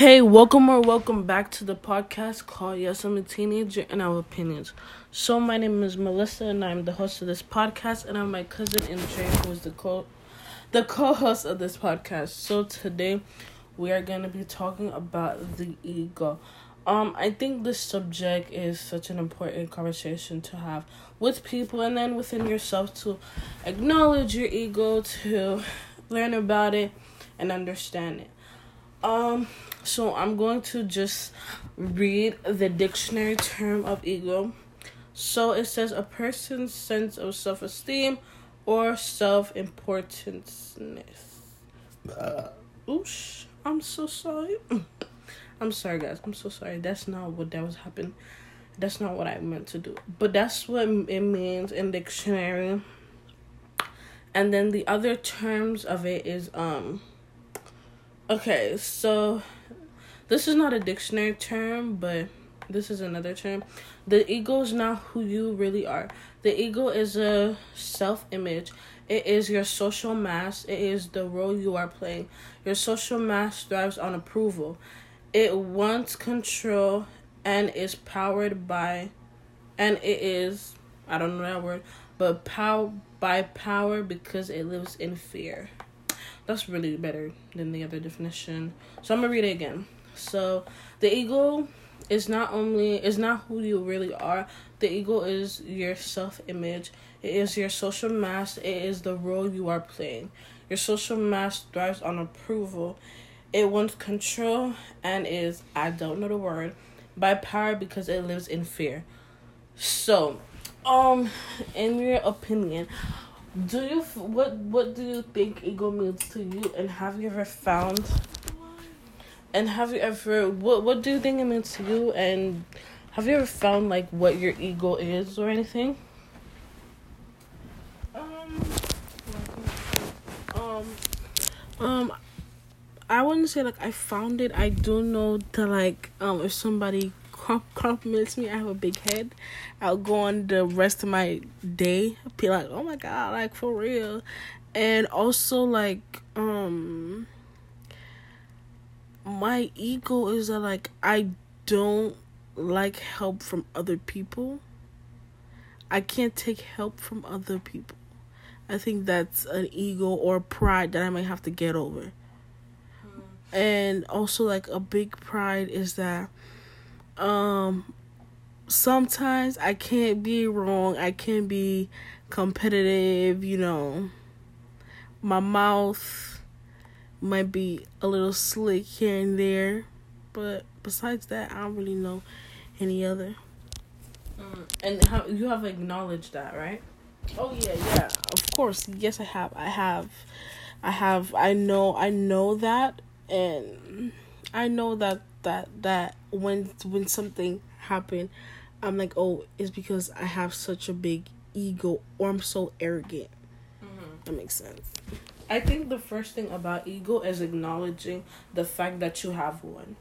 Hey, welcome or welcome back to the podcast called Yes, I'm a Teenager and Our Opinions. So, my name is Melissa and I'm the host of this podcast, and I'm my cousin MJ, who is the co the co-host of this podcast. So today we are gonna be talking about the ego. Um, I think this subject is such an important conversation to have with people and then within yourself to acknowledge your ego, to learn about it and understand it. Um, so I'm going to just read the dictionary term of ego. So it says a person's sense of self esteem or self importance. Uh, oosh, I'm so sorry. I'm sorry, guys. I'm so sorry. That's not what that was happening. That's not what I meant to do. But that's what it means in dictionary. And then the other terms of it is um. Okay, so this is not a dictionary term, but this is another term. The ego is not who you really are. The ego is a self image. It is your social mask. It is the role you are playing. Your social mask thrives on approval. It wants control and is powered by, and it is, I don't know that word, but power by power because it lives in fear. That's really better than the other definition. So I'm gonna read it again. So the ego is not only is not who you really are. The ego is your self image. It is your social mask. It is the role you are playing. Your social mask thrives on approval. It wants control and is I don't know the word by power because it lives in fear. So, um, in your opinion, do you what what do you think ego means to you, and have you ever found and have you ever what what do you think it means to you and have you ever found like what your ego is or anything? Um um um I wouldn't say like I found it. I do know that like um if somebody compliments me, I have a big head. I'll go on the rest of my day, be like, oh my god, like for real, and also like um my ego is that like I don't like help from other people. I can't take help from other people. I think that's an ego or pride that I might have to get over. Hmm. And also like a big pride is that um sometimes I can't be wrong. I can't be competitive, you know. My mouth might be a little slick here and there, but besides that, I don't really know any other. Mm, and how you have acknowledged that, right? Oh yeah, yeah. Of course, yes, I have. I have. I have. I know. I know that, and I know that that that when when something happened, I'm like, oh, it's because I have such a big ego, or I'm so arrogant. Mm-hmm. That makes sense. I think the first thing about ego is acknowledging the fact that you have one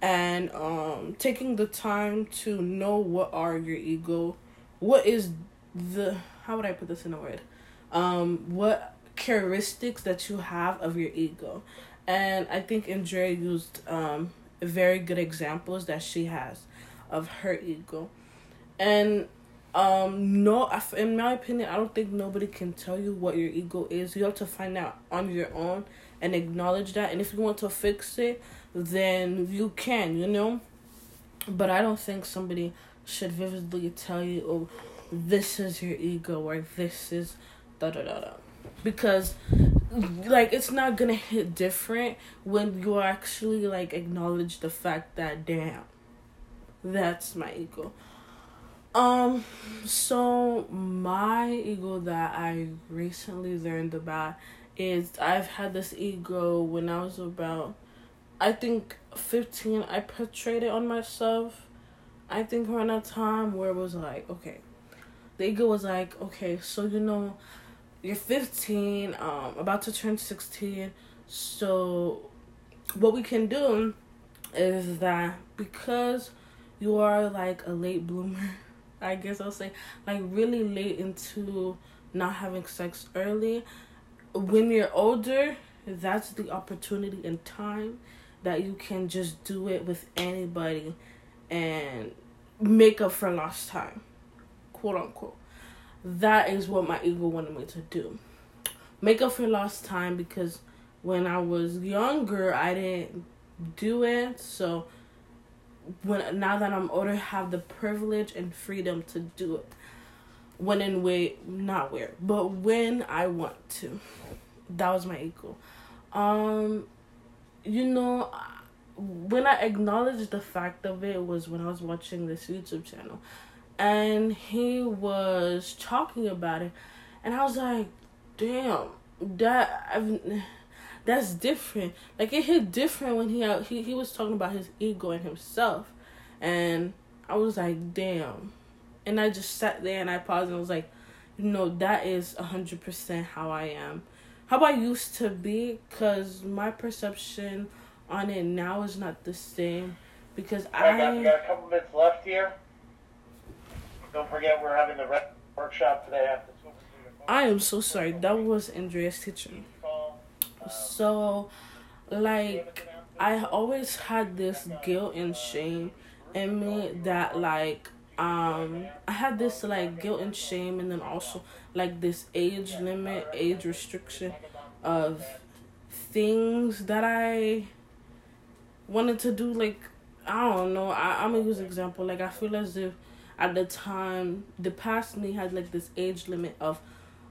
and um taking the time to know what are your ego what is the how would I put this in a word um what characteristics that you have of your ego and I think Andrea used um very good examples that she has of her ego. And um no in my opinion i don't think nobody can tell you what your ego is. You have to find out on your own and acknowledge that. And if you want to fix it then you can you know? But i don't think somebody should vividly tell you oh this is your ego or this is da da da da. Because like it's not gonna hit different when you actually like acknowledge the fact that damn that's my ego um, so my ego that I recently learned about is I've had this ego when I was about, I think, 15. I portrayed it on myself. I think around that time where it was like, okay, the ego was like, okay, so you know, you're 15, um, about to turn 16, so what we can do is that because you are like a late bloomer I guess I'll say, like really late into not having sex early. When you're older, that's the opportunity and time that you can just do it with anybody and make up for lost time, quote unquote. That is what my ego wanted me to do. Make up for lost time because when I was younger, I didn't do it. So when now that I'm older, have the privilege and freedom to do it. When in way not where, but when I want to. That was my ego. Um, you know, when I acknowledged the fact of it was when I was watching this YouTube channel, and he was talking about it, and I was like, damn, that I've that's different. Like it hit different when he uh, he he was talking about his ego and himself, and I was like, damn, and I just sat there and I paused and i was like, you know, that is a hundred percent how I am, how I used to be, cause my perception on it now is not the same, because I, I got, got a couple minutes left here. Don't forget we're having the workshop today after. I am so sorry. That was Andrea's teaching. So, like, I always had this guilt and shame in me that, like, um, I had this, like, guilt and shame, and then also, like, this age limit, age restriction of things that I wanted to do. Like, I don't know. I, I'm gonna use example. Like, I feel as if at the time, the past me had, like, this age limit of,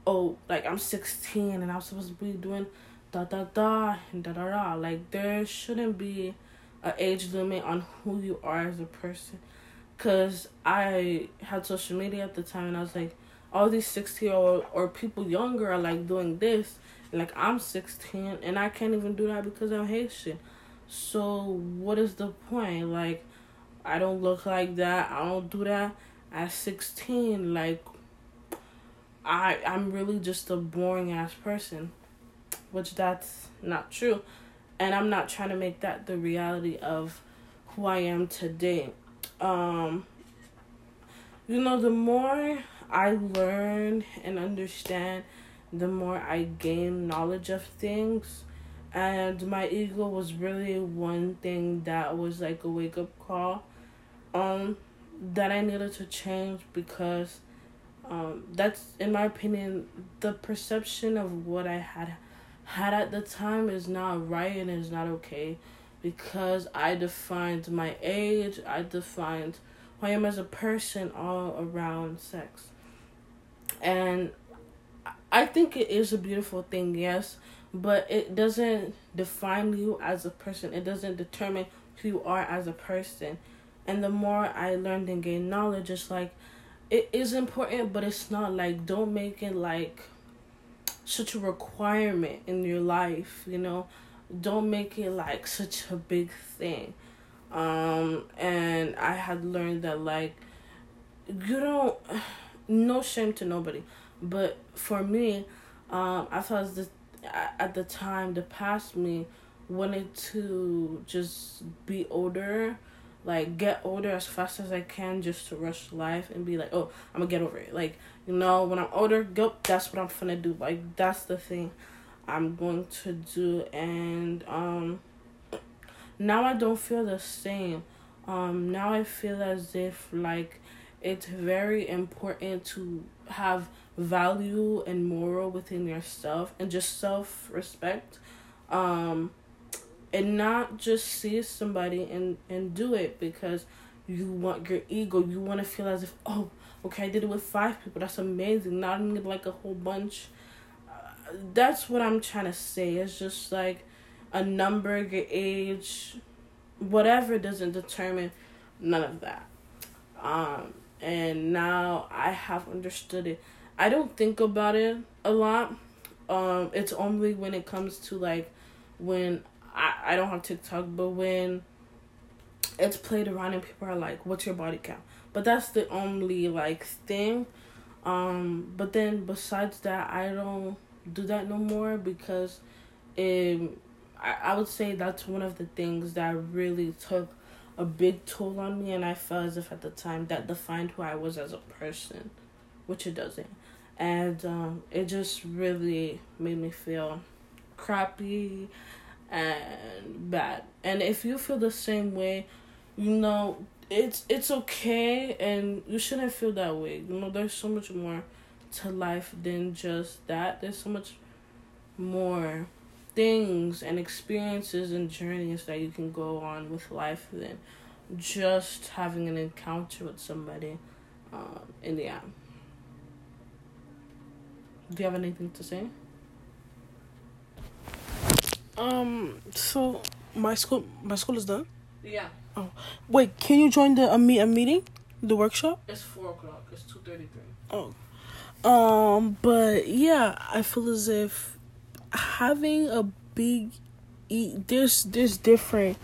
oh, like, I'm 16 and I'm supposed to be doing da da da and da da da. Like there shouldn't be an age limit on who you are as a person. Cause I had social media at the time and I was like, all these sixteen or or people younger are like doing this. Like I'm sixteen and I can't even do that because I'm Haitian. So what is the point? Like I don't look like that. I don't do that at sixteen. Like I I'm really just a boring ass person which that's not true. And I'm not trying to make that the reality of who I am today. Um, you know, the more I learn and understand, the more I gain knowledge of things. And my ego was really one thing that was like a wake up call um, that I needed to change because um, that's, in my opinion, the perception of what I had had at the time is not right and is not okay because I defined my age, I defined who I am as a person all around sex. And I think it is a beautiful thing, yes, but it doesn't define you as a person. It doesn't determine who you are as a person. And the more I learned and gained knowledge, it's like it is important, but it's not like don't make it like such a requirement in your life, you know. Don't make it like such a big thing. Um and I had learned that like you don't no shame to nobody. But for me, um I thought the at the time the past me wanted to just be older like get older as fast as I can just to rush life and be like, oh, I'm gonna get over it. Like, you know, when I'm older, go that's what I'm gonna do. Like that's the thing I'm going to do and um now I don't feel the same. Um now I feel as if like it's very important to have value and moral within yourself and just self respect. Um and not just see somebody and and do it because you want your ego. You want to feel as if oh okay i did it with five people. That's amazing. Not even like a whole bunch. Uh, that's what i'm trying to say. It's just like a number your age whatever doesn't determine none of that. Um and now i have understood it. I don't think about it a lot. Um it's only when it comes to like when I, I don't have TikTok, but when it's played around and people are like, "What's your body count?" But that's the only like thing. Um, but then besides that, I don't do that no more because it. I, I would say that's one of the things that really took a big toll on me, and I felt as if at the time that defined who I was as a person, which it doesn't, and um, it just really made me feel crappy and bad. And if you feel the same way, you know, it's it's okay and you shouldn't feel that way. You know, there's so much more to life than just that. There's so much more things and experiences and journeys that you can go on with life than just having an encounter with somebody um, in the app. Do you have anything to say? Um. So my school, my school is done. Yeah. Oh, wait. Can you join the a meet a meeting, the workshop? It's four o'clock. It's two thirty three. Oh. Um. But yeah, I feel as if having a big, e- there's there's different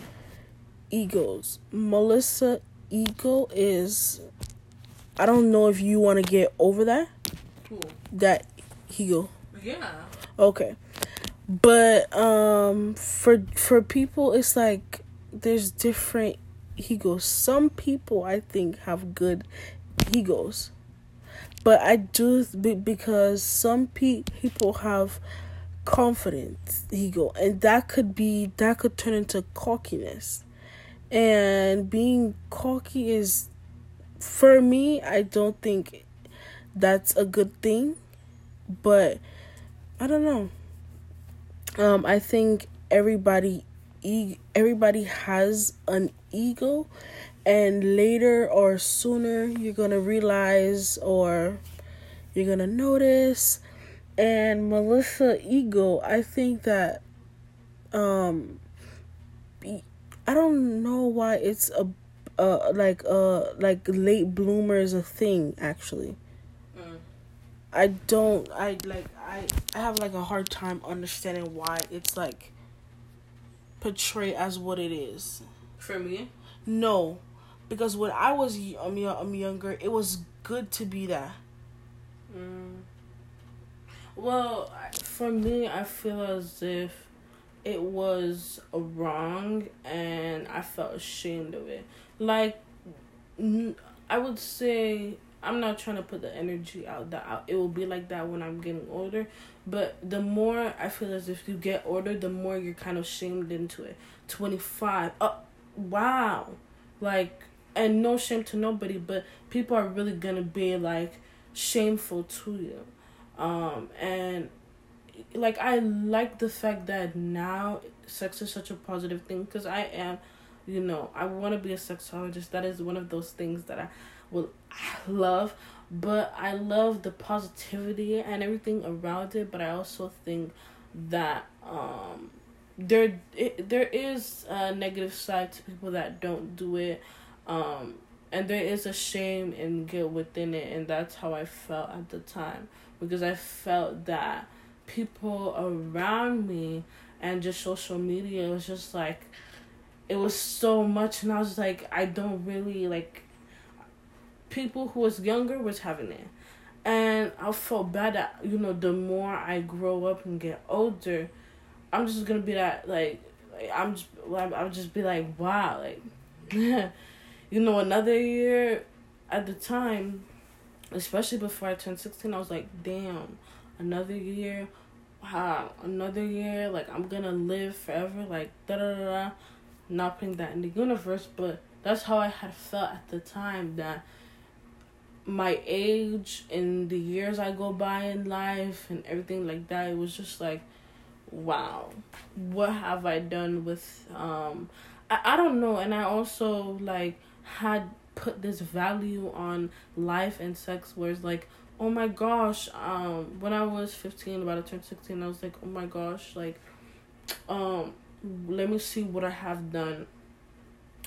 egos. Melissa ego is. I don't know if you want to get over that. Cool. That ego. Yeah. Okay. But um for for people it's like there's different egos. Some people I think have good egos. But I do because some pe- people have confidence ego and that could be that could turn into cockiness. And being cocky is for me I don't think that's a good thing. But I don't know. Um, I think everybody, e- everybody has an ego, and later or sooner you're gonna realize or you're gonna notice. And Melissa ego, I think that, um, I don't know why it's a, uh, like uh, like late bloomer is a thing actually. I don't I like I I have like a hard time understanding why it's like portrayed as what it is. For me. No, because when I was y- I'm, yo- I'm younger, it was good to be that. Mm. Well, for me, I feel as if it was wrong, and I felt ashamed of it. Like, n- I would say I'm not trying to put the energy out that it will be like that when I'm getting older, but the more I feel as if you get older, the more you're kind of shamed into it. Twenty five. Oh, wow, like, and no shame to nobody, but people are really gonna be like shameful to you um and like i like the fact that now sex is such a positive thing because i am you know i want to be a sexologist that is one of those things that i will love but i love the positivity and everything around it but i also think that um there it, there is a negative side to people that don't do it um and there is a shame and guilt within it and that's how i felt at the time because i felt that people around me and just social media was just like it was so much and i was like i don't really like people who was younger was having it and i felt bad that you know the more i grow up and get older i'm just gonna be that like, i'm just i'll just be like wow like you know, another year at the time, especially before I turned 16, I was like, damn, another year, wow, another year, like, I'm gonna live forever, like, da da da da. Not putting that in the universe, but that's how I had felt at the time that my age and the years I go by in life and everything like that, it was just like, wow, what have I done with, um, I, I don't know, and I also, like, had put this value on life and sex where it's like oh my gosh um when i was 15 about to turn 16 i was like oh my gosh like um let me see what i have done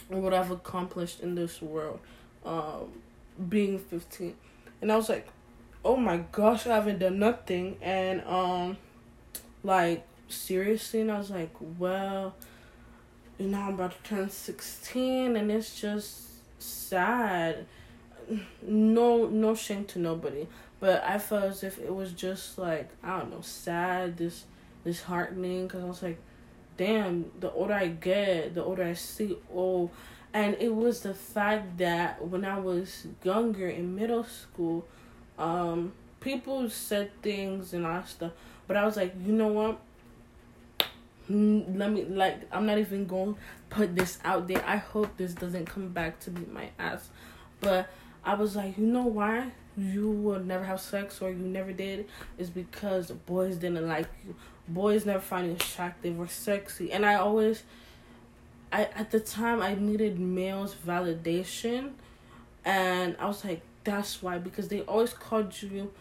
what i've accomplished in this world. Um being 15 and i was like oh my gosh i haven't done nothing. And um like seriously? And i was like well you know i'm about to turn 16 and it's just sad. No no shame to nobody. But i felt as if it was just like i don't know sad this disheartening. Because i was like damn the older i get the older i see oh and it was the fact that when i was younger in middle school um people said things and all stuff but i was like you know what let me like I'm not even going to put this out there. I hope this doesn't come back to beat my ass. But I was like, you know why you will never have sex or you never did is because boys didn't like you. Boys never find you attractive or sexy. And I always I at the time I needed males validation. And I was like, that's why because they always called you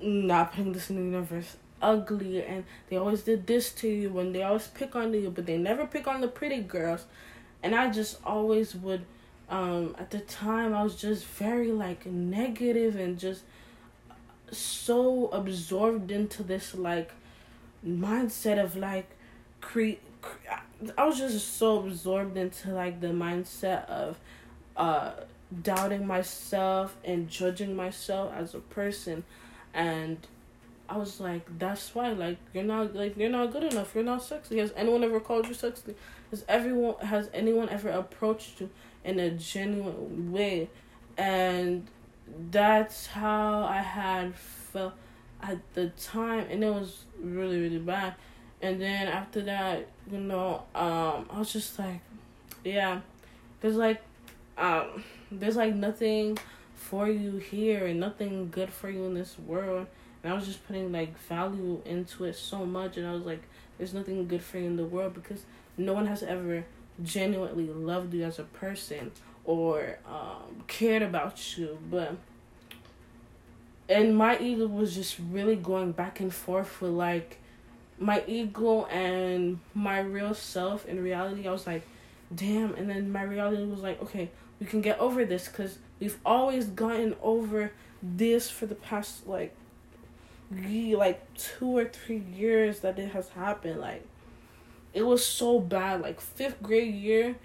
not putting this in the universe ugly. And they always did this to you and they always pick on you but they never pick on the pretty girls. And i just always would um at the time i was just very like negative and just so absorbed into this like mindset of like create cre- i was just so absorbed into like the mindset of uh doubting myself and judging myself as a person and I was like, that's why, like, you're not, like, you're not good enough. You're not sexy. Has anyone ever called you sexy? Has everyone, has anyone ever approached you in a genuine way? And that's how I had felt at the time, and it was really, really bad. And then after that, you know, um, I was just like, yeah, there's like, um, there's like nothing for you here and nothing good for you in this world and I was just putting like value into it so much, and I was like, there's nothing good for you in the world because no one has ever genuinely loved you as a person or um, cared about you. But and my ego was just really going back and forth with like my ego and my real self. In reality, I was like, damn. And then my reality was like, okay, we can get over this because we've always gotten over this for the past like like two or three years that it has happened. Like it was so bad. Like fifth grade year,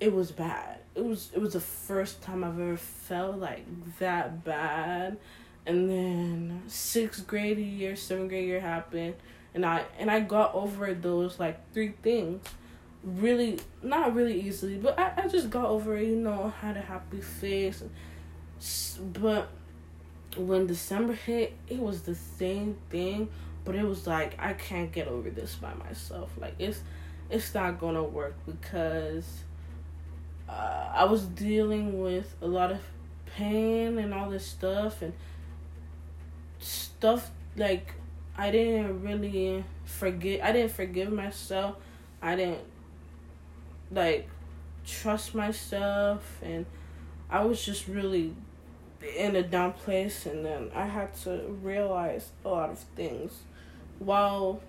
it was bad. It was it was the first time I've ever felt like that bad. And then sixth grade year, seventh grade year happened, and I and I got over those like three things, really not really easily, but I, I just got over it. You know, had a happy face, but when December hit, it was the same thing, but it was like I can't get over this by myself. Like it's it's not gonna work because uh, I was dealing with a lot of pain and all this stuff and stuff like I didn't really forget. I didn't forgive myself. I didn't like trust myself and I was just really in a down place and then I had to realize a lot of things while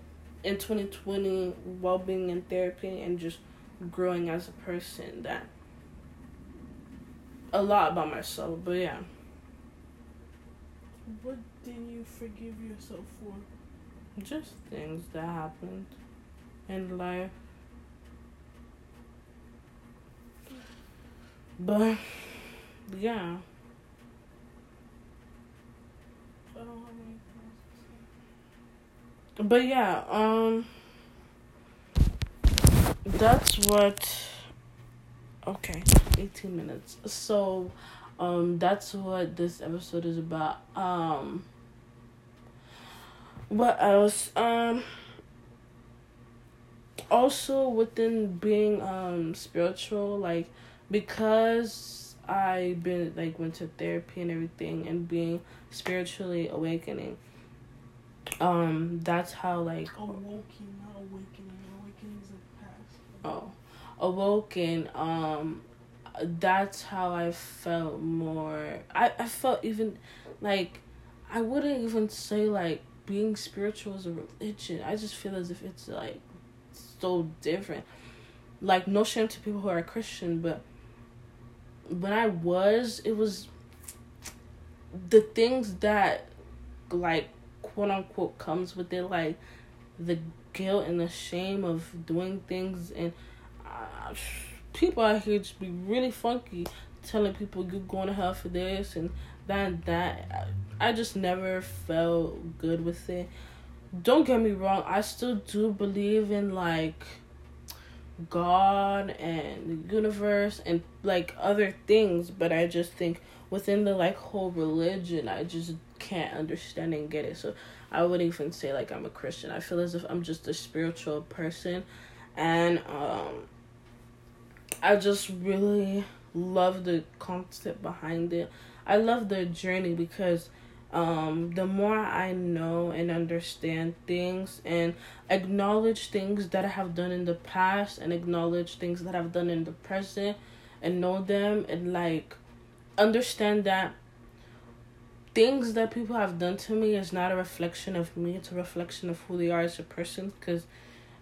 in 2020 while being in therapy and just growing as a person that a lot about myself but yeah what did you forgive yourself for just things that happened in life but yeah But yeah, um that's what okay, 18 minutes. So um that's what this episode is about. Um what else? Um also within being um spiritual like because I been like went to therapy and everything and being spiritually awakening um, that's how like awoken, not awakening. Awakening is the past. Oh, awoken. Um, that's how I felt more. I I felt even like I wouldn't even say like being spiritual is a religion. I just feel as if it's like so different. Like no shame to people who are Christian, but when I was, it was the things that like quote unquote comes with it, like the guilt and the shame of doing things and uh, people out here just be really funky telling people you're going to hell for this and that that i just never felt good with it don't get me wrong i still do believe in like god and the universe and like other things but i just think within the like whole religion i just can't understand and get it. So I wouldn't even say like I'm a Christian. I feel as if I'm just a spiritual person, and um, I just really love the concept behind it. I love the journey because um, the more I know and understand things and acknowledge things that I have done in the past and acknowledge things that I've done in the present and know them and like understand that things that people have done to me is not a reflection of me it's a reflection of who they are as a person because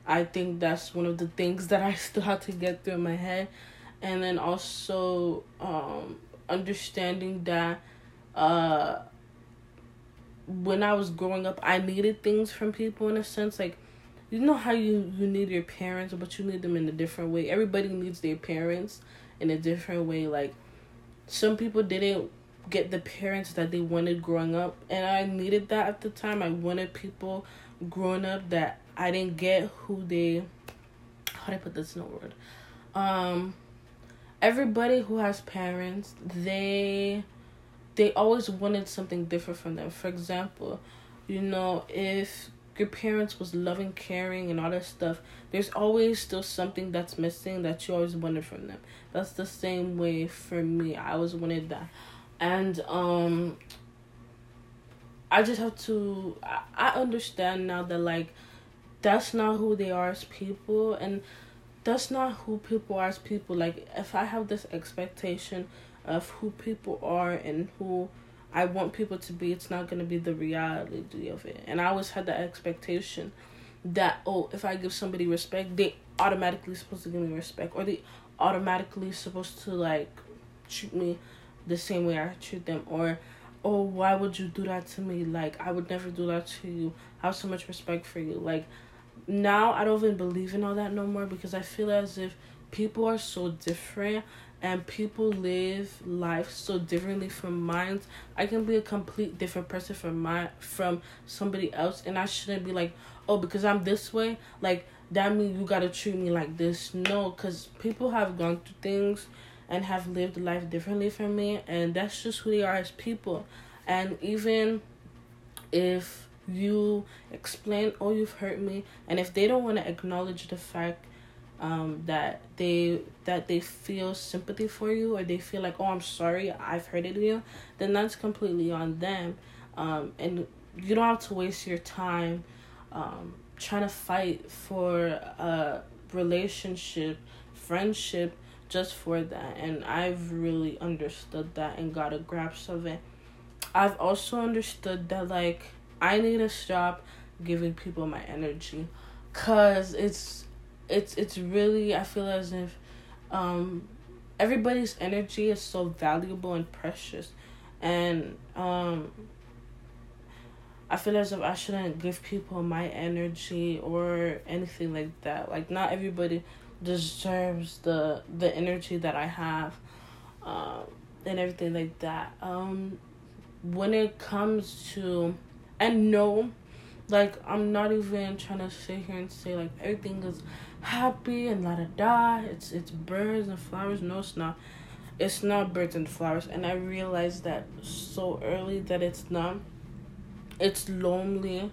i think that's one of the things that i still have to get through in my head and then also um understanding that uh when I was growing up, I needed things from people in a sense. Like, you know how you, you need your parents, but you need them in a different way. Everybody needs their parents in a different way. Like, some people didn't get the parents that they wanted growing up, and I needed that at the time. I wanted people growing up that I didn't get who they. How do I put this in a word? Um, everybody who has parents, they they always wanted something different from them. For example, you know, if your parents was loving, caring, and all that stuff, there's always still something that's missing that you always wanted from them. That's the same way for me. I always wanted that, and um, I just have to. I, I understand now that like, that's not who they are as people, and that's not who people are as people. Like, if I have this expectation of who people are and who I want people to be, it's not going to be the reality of it. And I always had that expectation that, oh, if I give somebody respect, they automatically supposed to give me respect or they automatically supposed to like treat me the same way I treat them or oh why would you do that to me like I would never do that to you I have so much respect for you like now I don't even believe in all that no more because I feel as if people are so different and people live life so differently from mine. I can be a complete different person from my from somebody else and I shouldn't be like, "Oh, because I'm this way, like that means you got to treat me like this." No, cuz people have gone through things and have lived life differently from me and that's just who they are as people. And even if you explain, "Oh, you've hurt me," and if they don't want to acknowledge the fact um, that they that they feel sympathy for you or they feel like oh i'm sorry i've hurted you then that's completely on them. Um, and you don't have to waste your time um, trying to fight for a relationship friendship just for that. And i've really understood that and got a grasp of it. I've also understood that like i need to stop giving people my energy because it's it's it's really I feel as if um everybody's energy is so valuable and precious and um I feel as if I shouldn't give people my energy or anything like that. Like not everybody deserves the the energy that I have um and everything like that. Um when it comes to and no like I'm not even trying to sit here and say like everything is happy and la da da. It's it's birds and flowers. No, it's not. It's not birds and flowers. And I realized that so early that it's not. It's lonely.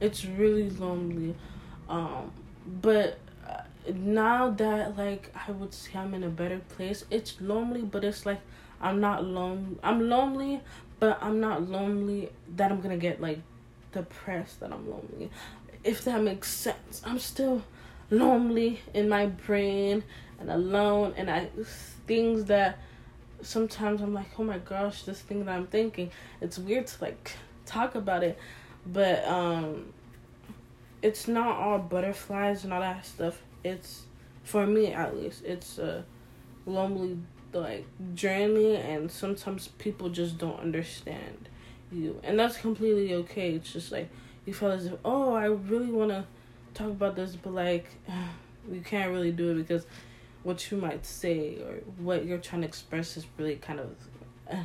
It's really lonely. Um, but uh, now that like I would say I'm in a better place, it's lonely. But it's like I'm not lonely. I'm lonely, but I'm not lonely that I'm gonna get like depressed that I'm lonely. If that makes sense. I'm still lonely in my brain and alone and I things that sometimes I'm like, oh my gosh, this thing that I'm thinking. It's weird to like talk about it. But um it's not all butterflies and all that stuff. It's for me at least, it's a lonely like journey and sometimes people just don't understand you. And that's completely okay. It's just like you feel as if, oh, I really wanna talk about this, but like you can't really do it because what you might say or what you're trying to express is really kind of uh,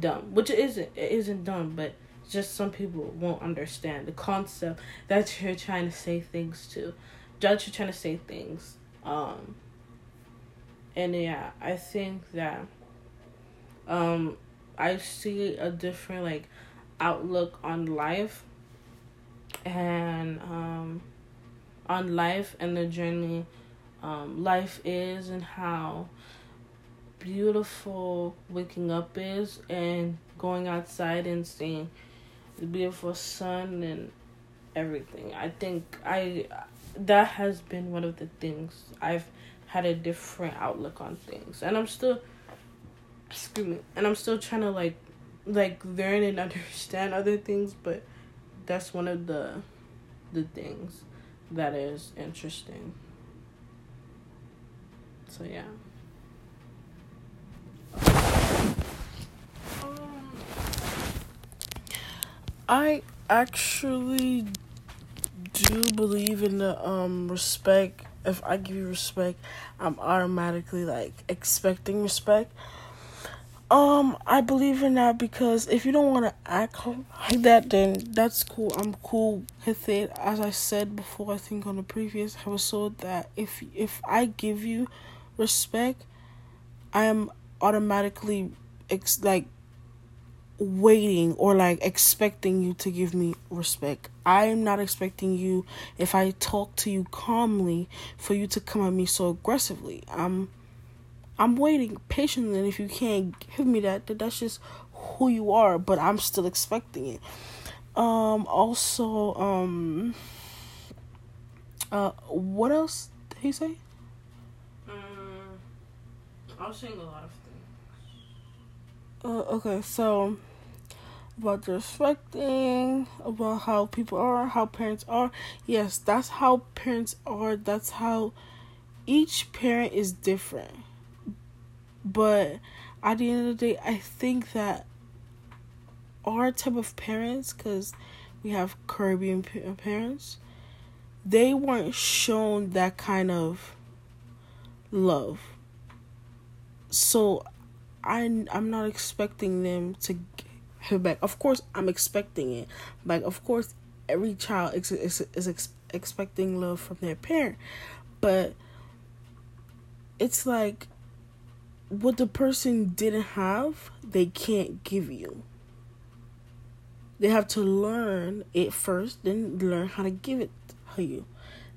dumb, which it isn't. It isn't dumb, but just some people won't understand the concept that you're trying to say things to, that you're trying to say things. Um, and yeah, I think that um, I see a different like outlook on life and um, on life and the journey um, life is and how beautiful waking up is and going outside and seeing the beautiful sun and everything. I think I that has been one of the things I've had a different outlook on things, and I'm still excuse me, and I'm still trying to like like learn and understand other things, but that's one of the the things that is interesting. So yeah. Um, I actually do believe in the um respect. If I give you respect, I'm automatically like expecting respect. Um, I believe in that because if you don't want to act like that, then that's cool. I'm cool with it. As I said before, I think on the previous episode, that if if I give you respect, I am automatically ex- like waiting or like expecting you to give me respect. I am not expecting you if I talk to you calmly for you to come at me so aggressively. I'm I'm waiting patiently and if you can't give me that, then that's just who you are, but I'm still expecting it. Um also um uh what else did he say? Um, I was saying a lot of things. Uh, okay, so about the respecting, about how people are, how parents are. Yes, that's how parents are. That's how each parent is different. But at the end of the day, I think that our type of parents, because we have Caribbean parents, they weren't shown that kind of love. So I I'm not expecting them to give back. Of course, I'm expecting it. Like of course, every child is is, is ex- expecting love from their parent, but it's like what the person didn't have, they can't give you. They have to learn it first, then learn how to give it to you.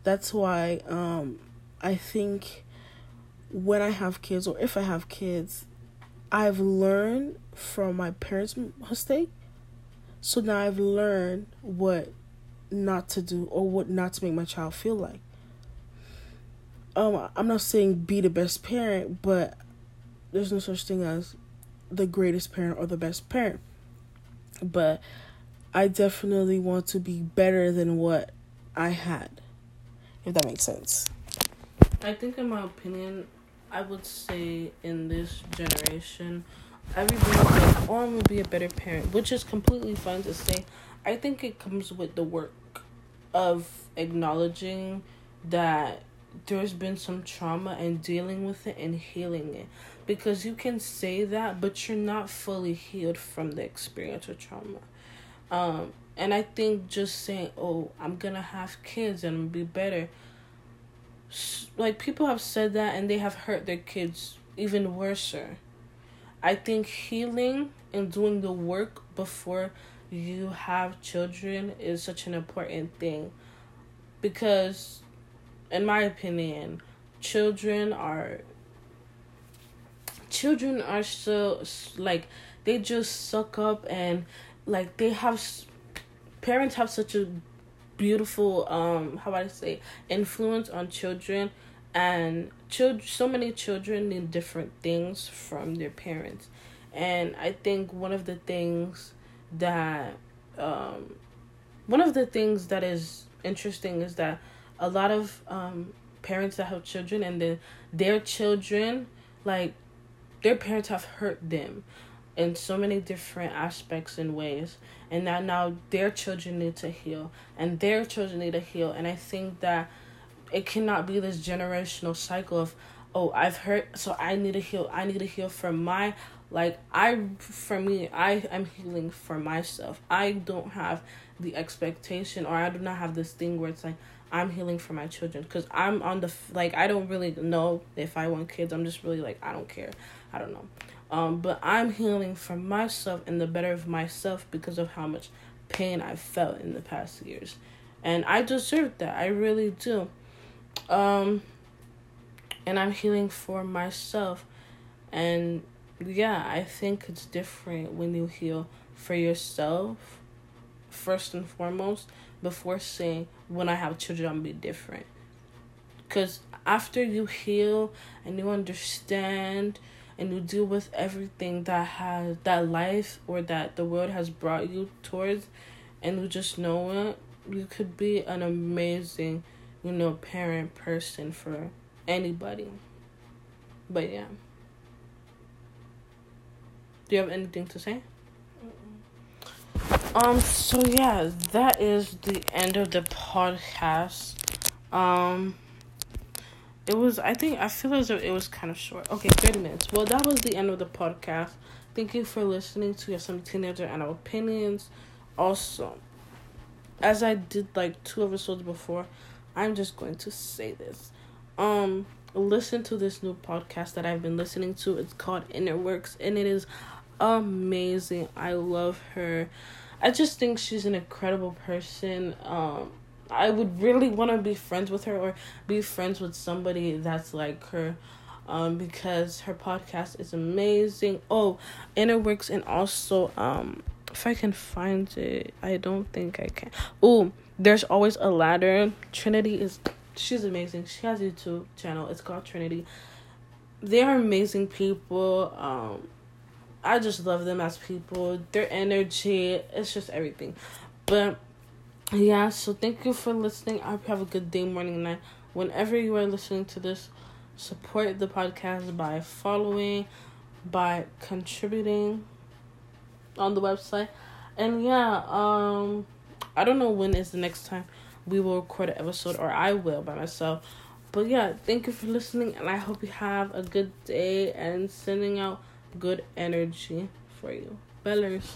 That's why um I think when I have kids or if I have kids, I've learned from my parents' mistake. So now I've learned what not to do or what not to make my child feel like. Um, I'm not saying be the best parent, but there's no such thing as the greatest parent or the best parent. But I definitely want to be better than what I had, if that makes sense. I think, in my opinion, I would say in this generation, everybody's like, oh, I'm gonna be a better parent, which is completely fine to say. I think it comes with the work of acknowledging that there's been some trauma and dealing with it and healing it. Because you can say that, but you're not fully healed from the experience of trauma. Um, and I think just saying, oh, I'm gonna have kids and be better like people have said that and they have hurt their kids even worse. I think healing and doing the work before you have children is such an important thing because in my opinion children are children are so like they just suck up and like they have parents have such a beautiful um how I say influence on children. And children so many children need different things from their parents. And I think one of the things that um one of the things that is interesting is that a lot of um parents that have children and then their children like their parents have hurt them in so many different aspects and ways and that now their children need to heal and their children need to heal and i think that it cannot be this generational cycle of oh i've hurt so i need to heal i need to heal from my like i for me i am healing for myself i don't have the expectation or i do not have this thing where it's like I'm healing for my children because I'm on the like I don't really know if I want kids. I'm just really like I don't care. I don't know. Um, but I'm healing for myself and the better of myself because of how much pain I've felt in the past years, and I deserve that. I really do. Um, and I'm healing for myself, and yeah, I think it's different when you heal for yourself first and foremost before saying when I have children I'll be different. Cause after you heal and you understand and you deal with everything that has that life or that the world has brought you towards and you just know it, you could be an amazing, you know, parent person for anybody. But yeah. Do you have anything to say? Um, so yeah, that is the end of the podcast. Um, it was, I think, I feel as though it was kind of short. Okay, 30 minutes. Well, that was the end of the podcast. Thank you for listening to some teenager and our opinions. Also, as I did like two episodes before, I'm just going to say this. Um, listen to this new podcast that I've been listening to. It's called Inner Works, and it is amazing. I love her. I just think she's an incredible person. Um, I would really want to be friends with her or be friends with somebody that's like her. Um, because her podcast is amazing. Oh, Inner Works and also um if I can find it, I don't think I can. Oh, there's always a ladder. Trinity is she's amazing. She has a YouTube channel. It's called Trinity. They are amazing people. Um I just love them as people. Their energy, it's just everything. But yeah, so thank you for listening. I hope you have a good day, morning, and night. Whenever you are listening to this, support the podcast by following, by contributing on the website. And yeah, um I don't know when is the next time we will record an episode or I will by myself. But yeah, thank you for listening and I hope you have a good day and sending out good energy for you. Bellers.